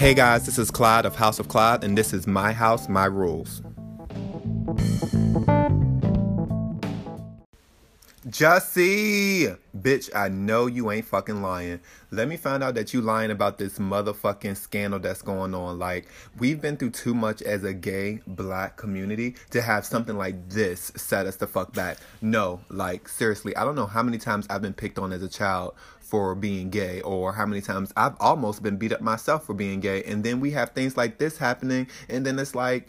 Hey guys, this is Clyde of House of Clyde, and this is My House, My Rules. Jussie! Bitch, I know you ain't fucking lying. Let me find out that you lying about this motherfucking scandal that's going on. Like, we've been through too much as a gay black community to have something like this set us the fuck back. No, like, seriously, I don't know how many times I've been picked on as a child for being gay or how many times I've almost been beat up myself for being gay. And then we have things like this happening, and then it's like,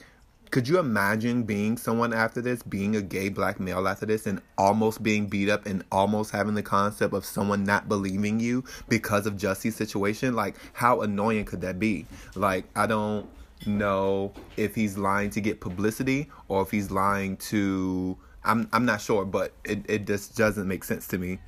could you imagine being someone after this, being a gay black male after this, and almost being beat up and almost having the concept of someone not believing you because of Jussie's situation? Like, how annoying could that be? Like, I don't know if he's lying to get publicity or if he's lying to. I'm I'm not sure, but it, it just doesn't make sense to me.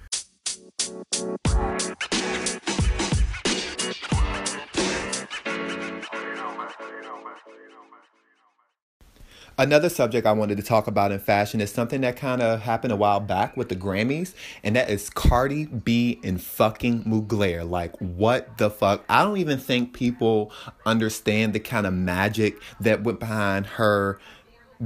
Another subject I wanted to talk about in fashion is something that kind of happened a while back with the Grammys, and that is Cardi B and fucking Mugler. Like, what the fuck? I don't even think people understand the kind of magic that went behind her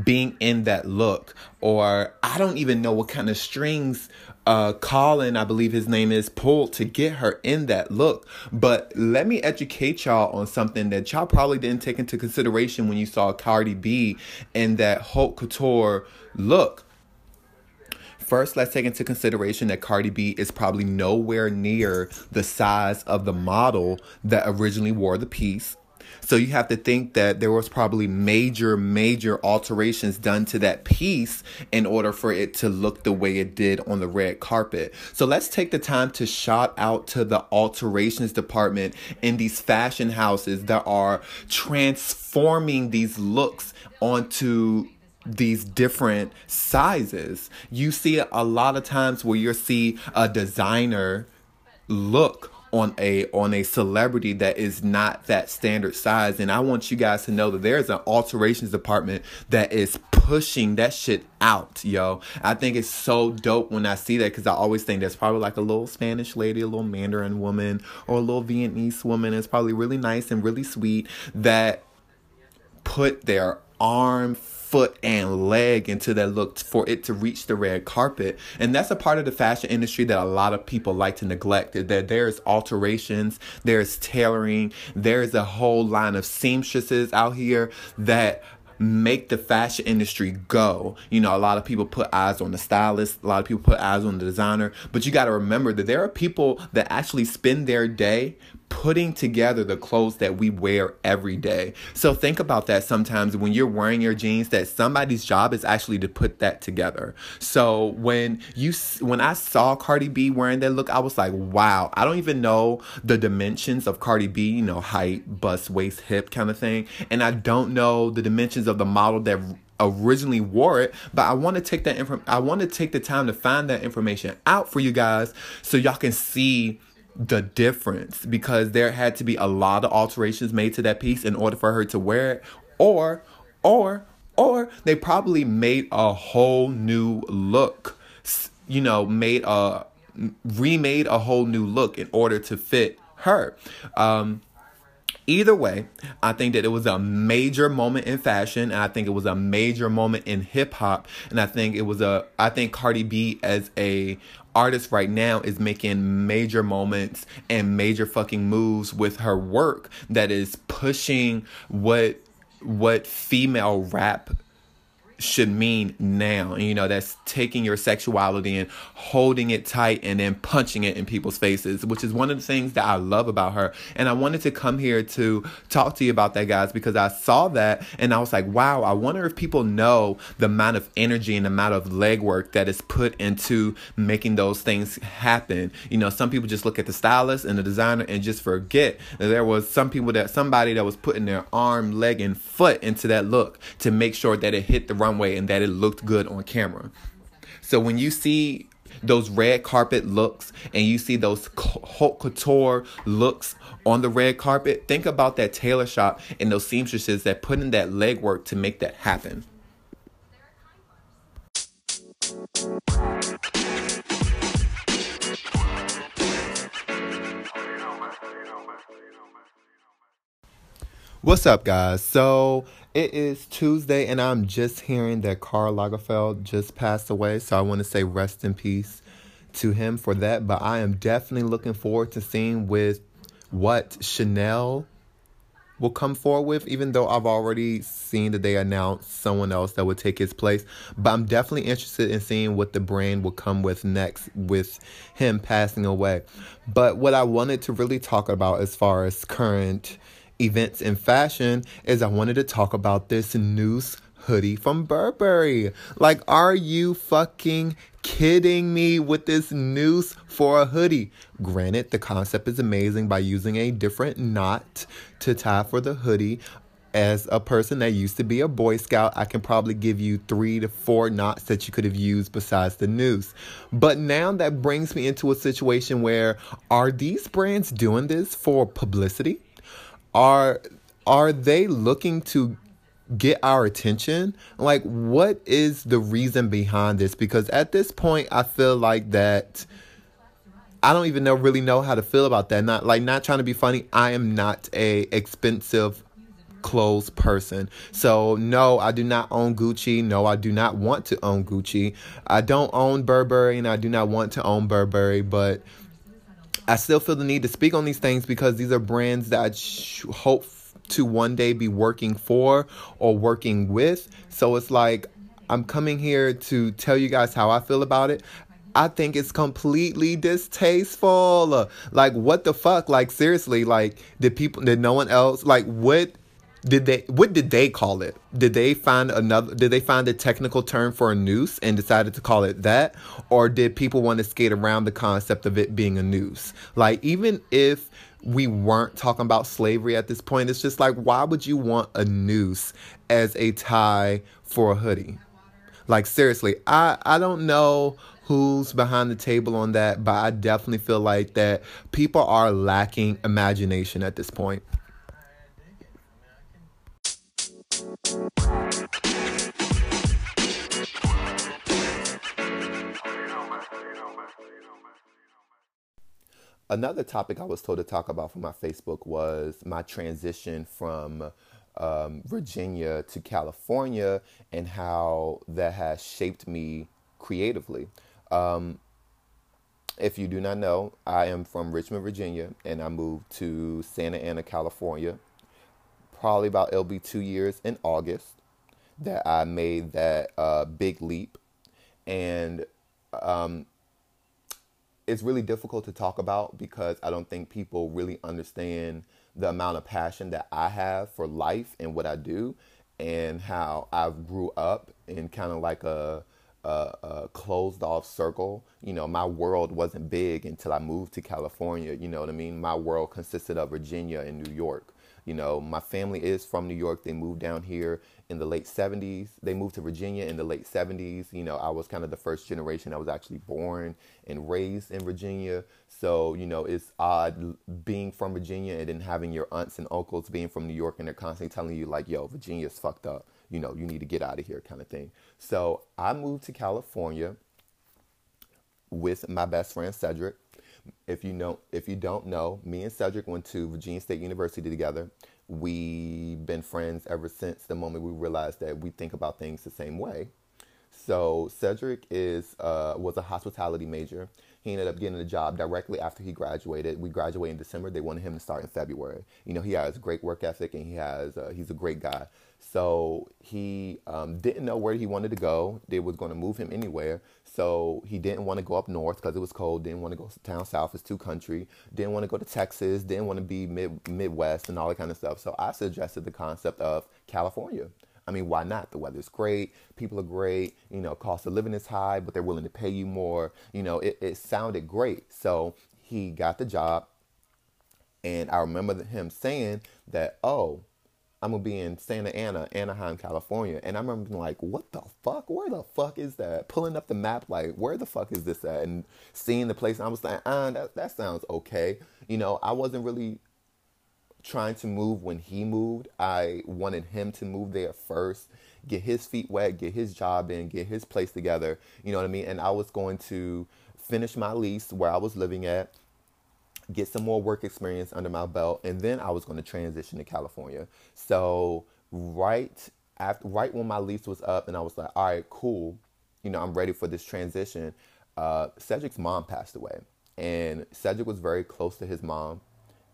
being in that look, or I don't even know what kind of strings uh, Colin, I believe his name is, pulled to get her in that look. But let me educate y'all on something that y'all probably didn't take into consideration when you saw Cardi B in that haute couture look. First, let's take into consideration that Cardi B is probably nowhere near the size of the model that originally wore the piece. So you have to think that there was probably major, major alterations done to that piece in order for it to look the way it did on the red carpet. So let's take the time to shout out to the alterations department in these fashion houses that are transforming these looks onto these different sizes. You see a lot of times where you see a designer look on a on a celebrity that is not that standard size. And i want you guys to know that there's an alterations department that is pushing that shit out yo. I think it's so dope when i see that because i always think there's probably like a little spanish lady a little mandarin woman or a little vietnamese woman. It's probably really nice and really sweet that put their arm foot and leg into that look for it to reach the red carpet. And that's a part of the fashion industry that a lot of people like to neglect. That there's alterations, there's tailoring, there's a whole line of seamstresses out here that make the fashion industry go. You know, a lot of people put eyes on the stylist, a lot of people put eyes on the designer, but you got to remember that there are people that actually spend their day putting together the clothes that we wear every day. So think about that sometimes when you're wearing your jeans that somebody's job is actually to put that together. So when you when I saw Cardi B wearing that look, I was like, "Wow, I don't even know the dimensions of Cardi B, you know, height, bust, waist, hip kind of thing, and I don't know the dimensions of the model that originally wore it but i want to take that info i want to take the time to find that information out for you guys so y'all can see the difference because there had to be a lot of alterations made to that piece in order for her to wear it. Or or or they probably made a whole new look you know made a remade a whole new look in order to fit her. Um Either way, I think that it was a major moment in fashion, and I think it was a major moment in hip hop, and I think it was a I think Cardi B as a artist right now is making major moments and major fucking moves with her work that is pushing what what female rap should mean now. And you know, that's taking your sexuality and holding it tight and then punching it in people's faces, which is one of the things that I love about her. And I wanted to come here to talk to you about that, guys, because I saw that and I was like, wow, I wonder if people know the amount of energy and the amount of legwork that is put into making those things happen. You know, some people just look at the stylist and the designer and just forget that there was some people that somebody that was putting their arm, leg, and foot into that look to make sure that it hit the right runway and that it looked good on camera. So when you see those red carpet looks and you see those haute couture looks on the red carpet, think about that tailor shop and those seamstresses that put in that legwork to make that happen. What's up, guys? So it is Tuesday, and I'm just hearing that Karl Lagerfeld just passed away. So I want to say rest in peace to him for that. But I am definitely looking forward to seeing with what Chanel will come forward with, even though I've already seen that they announced someone else that would take his place. But I'm definitely interested in seeing what the brand will come with next with him passing away. But what I wanted to really talk about as far as current events in fashion is I wanted to talk about this noose hoodie from Burberry. Like, are you fucking kidding me with this noose for a hoodie? Granted, the concept is amazing by using a different knot to tie for the hoodie. As a person that used to be a Boy Scout, I can probably give you three to four knots that you could have used besides the noose. But now that brings me into a situation where are these brands doing this for publicity? Are are they looking to get our attention? Like, what is the reason behind this? Because at this point, I feel like that. I don't even know really know how to feel about that. Not like not trying to be funny. I am not a expensive clothes person. So no, I do not own Gucci. No, I do not want to own Gucci. I don't own Burberry and I do not want to own Burberry, but I still feel the need to speak on these things because these are brands that I hope to one day be working for or working with. So it's like I'm coming here to tell you guys how I feel about it. I think it's completely distasteful. Like what the fuck? Like seriously, like did people did no one else like what did they what did they call it? Did they find another did they find a technical term for a noose and decided to call it that? Or did people want to skate around the concept of it being a noose? Like even if we weren't talking about slavery at this point it's just like why would you want a noose as a tie for a hoodie? Like seriously i i don't know who's behind the table on that but i definitely feel like that people are lacking imagination at this point Another topic I was told to talk about for my Facebook was my transition from um, Virginia to California and how that has shaped me creatively. Um, if you do not know, I am from Richmond, Virginia, and I moved to Santa Ana, California, probably about it'll be two years in August that I made that uh, big leap. And um, it's really difficult to talk about because I don't think people really understand the amount of passion that I have for life and what I do, and how I grew up in kind of like a, a, a, closed off circle. You know, my world wasn't big until I moved to California. You know what I mean? My world consisted of Virginia and New York. You know, my family is from New York. They moved down here in the late 70s. They moved to Virginia in the late 70s. You know, I was kind of the first generation that was actually born and raised in Virginia. So, you know, it's odd being from Virginia and then having your aunts and uncles being from New York and they're constantly telling you, like, yo, Virginia's fucked up. You know, you need to get out of here, kind of thing. So I moved to California with my best friend Cedric if you know, if you don't know, me and Cedric went to Virginia State University together. We've been friends ever since the moment we realized that we think about things the same way. So Cedric is uh, was a hospitality major. He ended up getting a job directly after he graduated. We graduated in December. They wanted him to start in February. You know, he has great work ethic and he has uh, he's a great guy. So he um, didn't know where he wanted to go. They was going to move him anywhere. So he didn't want to go up north because it was cold. Didn't want to go down south. It's too country. Didn't want to go to Texas. Didn't want to be mid Midwest and all that kind of stuff. So I suggested the concept of California. I mean, why not? The weather's great, people are great, you know, cost of living is high, but they're willing to pay you more. You know, it, it sounded great. So he got the job. And I remember him saying that, oh, I'm gonna be in Santa Ana, Anaheim, California. And I remember being like, what the fuck? Where the fuck is that? Pulling up the map, like, where the fuck is this at? And seeing the place, I was like, ah, that, that sounds okay. You know, I wasn't really trying to move when he moved. I wanted him to move there first, get his feet wet, get his job in, get his place together. You know what I mean? And I was going to finish my lease where I was living at get some more work experience under my belt, and then I was going to transition to California. So right after, right when my lease was up, and I was like, all right, cool, you know, I'm ready for this transition. Uh, Cedric's mom passed away, and Cedric was very close to his mom,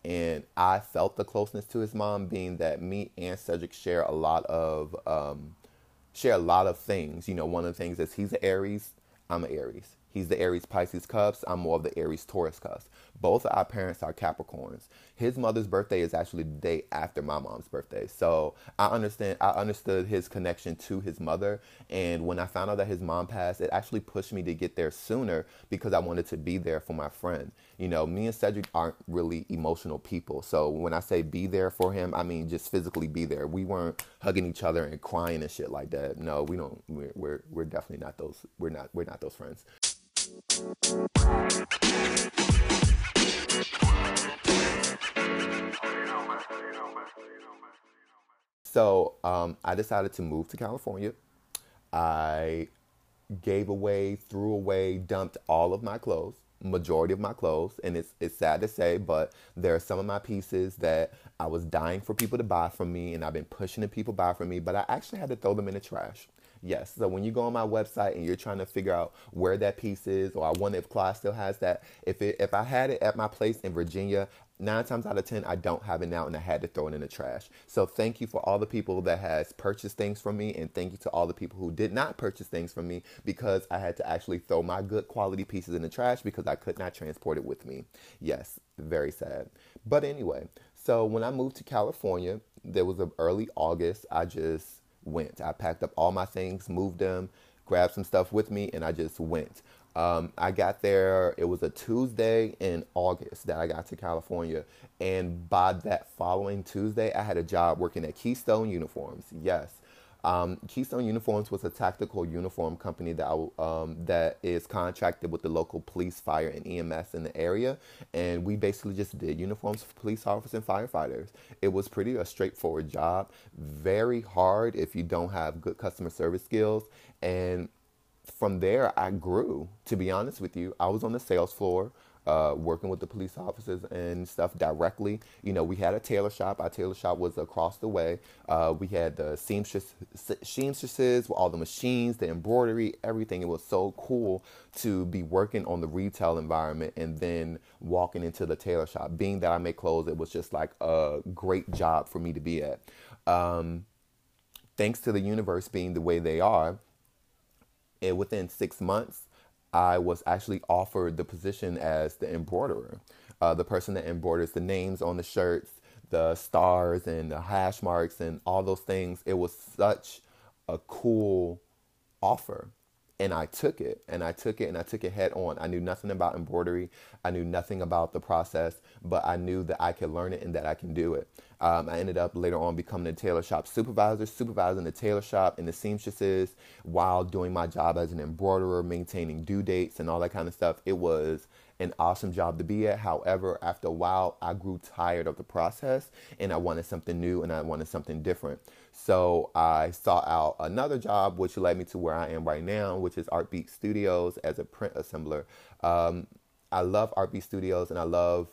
and I felt the closeness to his mom, being that me and Cedric share a lot of um, share a lot of things. You know, one of the things is he's an Aries, I'm an Aries. He's the Aries Pisces cusp. I'm more of the Aries Taurus cusp. Both of our parents are Capricorns. His mother's birthday is actually the day after my mom's birthday. So I understand I understood his connection to his mother. And when I found out that his mom passed, it actually pushed me to get there sooner because I wanted to be there for my friend. You know, me and Cedric aren't really emotional people. So when I say be there for him, I mean just physically be there. We weren't hugging each other and crying and shit like that. No, we don't we're we're, we're definitely not those we're not we're not those friends. So um, I decided to move to California. I gave away, threw away, dumped all of my clothes, majority of my clothes, and it's it's sad to say, but there are some of my pieces that I was dying for people to buy from me, and I've been pushing the people buy from me, but I actually had to throw them in the trash. Yes. So when you go on my website and you're trying to figure out where that piece is, or I wonder if Clyde still has that. If it, if I had it at my place in Virginia, nine times out of ten I don't have it now, and I had to throw it in the trash. So thank you for all the people that has purchased things from me, and thank you to all the people who did not purchase things from me because I had to actually throw my good quality pieces in the trash because I could not transport it with me. Yes, very sad. But anyway, so when I moved to California, there was an early August. I just went. I packed up all my things, moved them, grabbed some stuff with me, and I just went. Um, I got there, it was a Tuesday in August that I got to California. And by that following Tuesday, I had a job working at Keystone Uniforms. Yes. Um, Keystone Uniforms was a tactical uniform company that um, that is contracted with the local police, fire, and EMS in the area, and we basically just did uniforms for police officers and firefighters. It was pretty a straightforward job, very hard if you don't have good customer service skills, and from there I grew. To be honest with you, I was on the sales floor uh, working with the police officers and stuff directly. You know, we had a tailor shop. Our tailor shop was across the way. Uh, we had the seamstress, seamstresses, with all the machines, the embroidery, everything. It was so cool to be working on the retail environment and then walking into the tailor shop. Being that I make clothes, it was just like a great job for me to be at. Um, thanks to the universe being the way they are, and within six months, I was actually offered the position as the embroiderer, uh, the person that embroiders the names on the shirts, the stars and the hash marks and all those things. It was such a cool offer. And I took it and I took it and I took it head on. I knew nothing about embroidery. I knew nothing about the process, but I knew that I could learn it and that I can do it. Um, I ended up later on becoming a tailor shop supervisor, supervising the tailor shop and the seamstresses while doing my job as an embroiderer, maintaining due dates and all that kind of stuff. It was an awesome job to be at. However, after a while, I grew tired of the process and I wanted something new and I wanted something different. So I sought out another job, which led me to where I am right now, which is Art Beat Studios as a print assembler. Um, I love Art Beat Studios and I love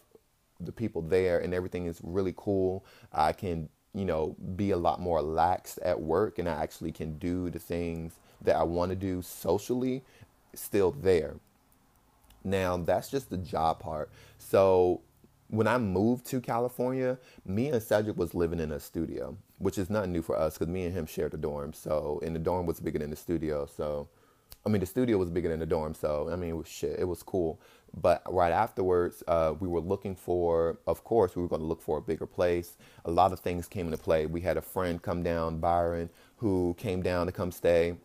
the people there and everything is really cool. I can, you know, be a lot more lax at work and I actually can do the things that I want to do socially still there. Now, that's just the job part. So, when I moved to California, me and Cedric was living in a studio, which is not new for us because me and him shared a dorm. So, and the dorm was bigger than the studio. So, I mean, the studio was bigger than the dorm. So, I mean, it was shit. It was cool. But right afterwards, uh, we were looking for, of course, we were going to look for a bigger place. A lot of things came into play. We had a friend come down, Byron, who came down to come stay.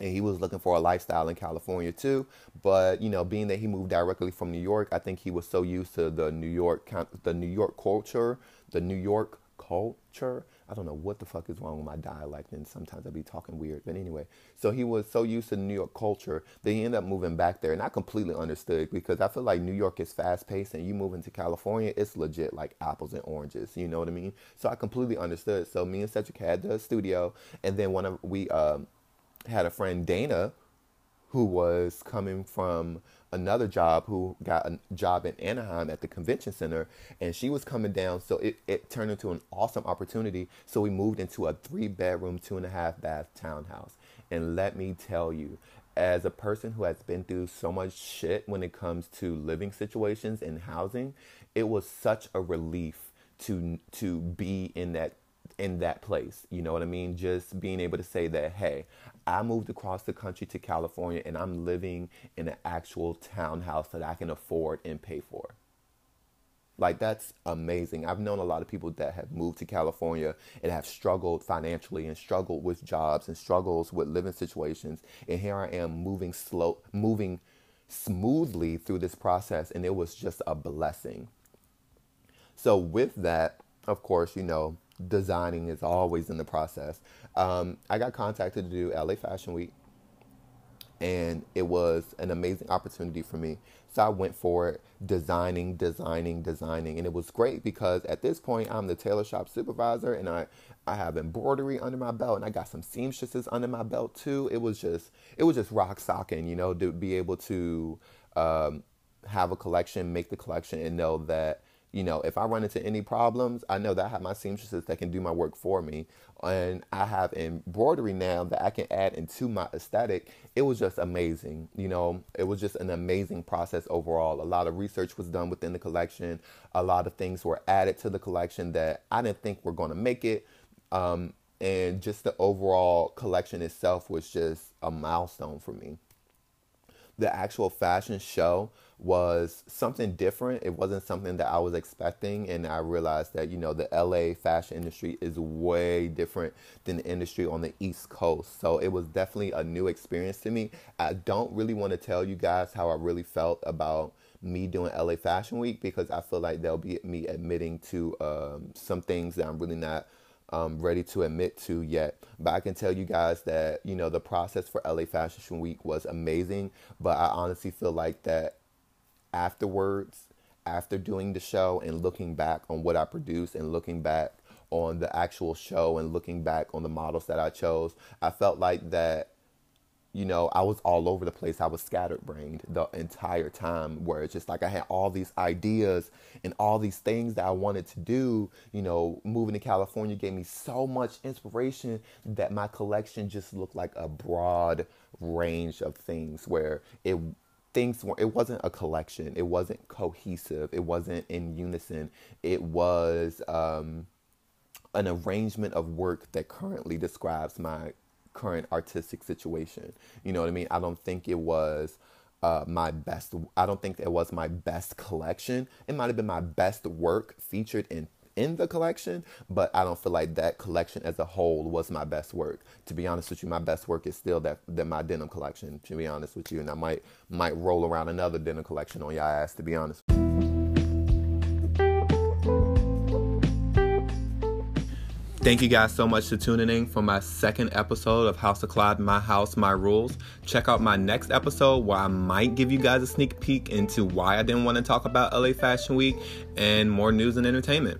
And he was looking for a lifestyle in California too. But, you know, being that he moved directly from New York, I think he was so used to the New York, the New York culture, the New York culture I don't know what the fuck is wrong with my dialect, and sometimes I be talking weird. But anyway, so he was so used to New York culture that he ended up moving back there, and I completely understood because I feel like New York is fast paced, and you move into California, it's legit like apples and oranges. You know what I mean? So I completely understood. So me and Cedric had the studio, and then one of we um, had a friend Dana who was coming from another job who got a job in Anaheim at the convention center, and she was coming down. So it, it turned into an awesome opportunity. So we moved into a three bedroom, two and a half bath townhouse. And let me tell you, as a person who has been through so much shit when it comes to living situations and housing, it was such a relief to to be in that in that place. You know what I mean? Just being able to say that, hey, I moved across the country to California and I'm living in an actual townhouse that I can afford and pay for. Like that's amazing. I've known a lot of people that have moved to California and have struggled financially and struggled with jobs and struggles with living situations. And here I am moving slow, moving smoothly through this process, and it was just a blessing. So with that, of course, you know, designing is always in the process. Um, I got contacted to do LA Fashion Week, and it was an amazing opportunity for me. So I went for it, designing, designing, designing, and it was great because at this point I'm the tailor shop supervisor, and I I have embroidery under my belt, and I got some seamstresses under my belt too. It was just it was just rock socking, you know, to be able to um, have a collection, make the collection, and know that you know, if I run into any problems, I know that I have my seamstresses that can do my work for me. And I have embroidery now that I can add into my aesthetic. It was just amazing. You know, it was just an amazing process overall. A lot of research was done within the collection. A lot of things were added to the collection that I didn't think were going to make it. Um, and just the overall collection itself was just a milestone for me. The actual fashion show was something different. It wasn't something that I was expecting, and I realized that you know the LA fashion industry is way different than the industry on the East Coast. So it was definitely a new experience to me. I don't really want to tell you guys how I really felt about me doing LA Fashion Week because I feel like there'll be me admitting to um, some things that I'm really not um, ready to admit to yet. But I can tell you guys that you know the process for LA Fashion Week was amazing. But I honestly feel like that afterwards, after doing the show and looking back on what I produced and looking back on the actual show and looking back on the models that I chose, I felt like that, you know, I was all over the place. I was scattered brained the entire time, where it's just like I had all these ideas and all these things that I wanted to do. You know, moving to California gave me so much inspiration that my collection just looked like a broad range of things where it things were it wasn't a collection. It wasn't cohesive. It wasn't in unison. It was um, an arrangement of work that currently describes my current artistic situation. You know what i mean? I don't think it was uh, my best i don't think it was my best collection. It might have been my best work featured in in the collection, but I don't feel like that collection as a whole was my best work. To be honest with you, my best work is still that, that my denim collection, to be honest with you. And I might might roll around another denim collection on y'all ass, to be honest. Thank you guys so much for tuning in for my second episode of House of Clyde My House, My Rules. Check out my next episode where I might give you guys a sneak peek into why I didn't want to talk about LA Fashion Week and more news and entertainment.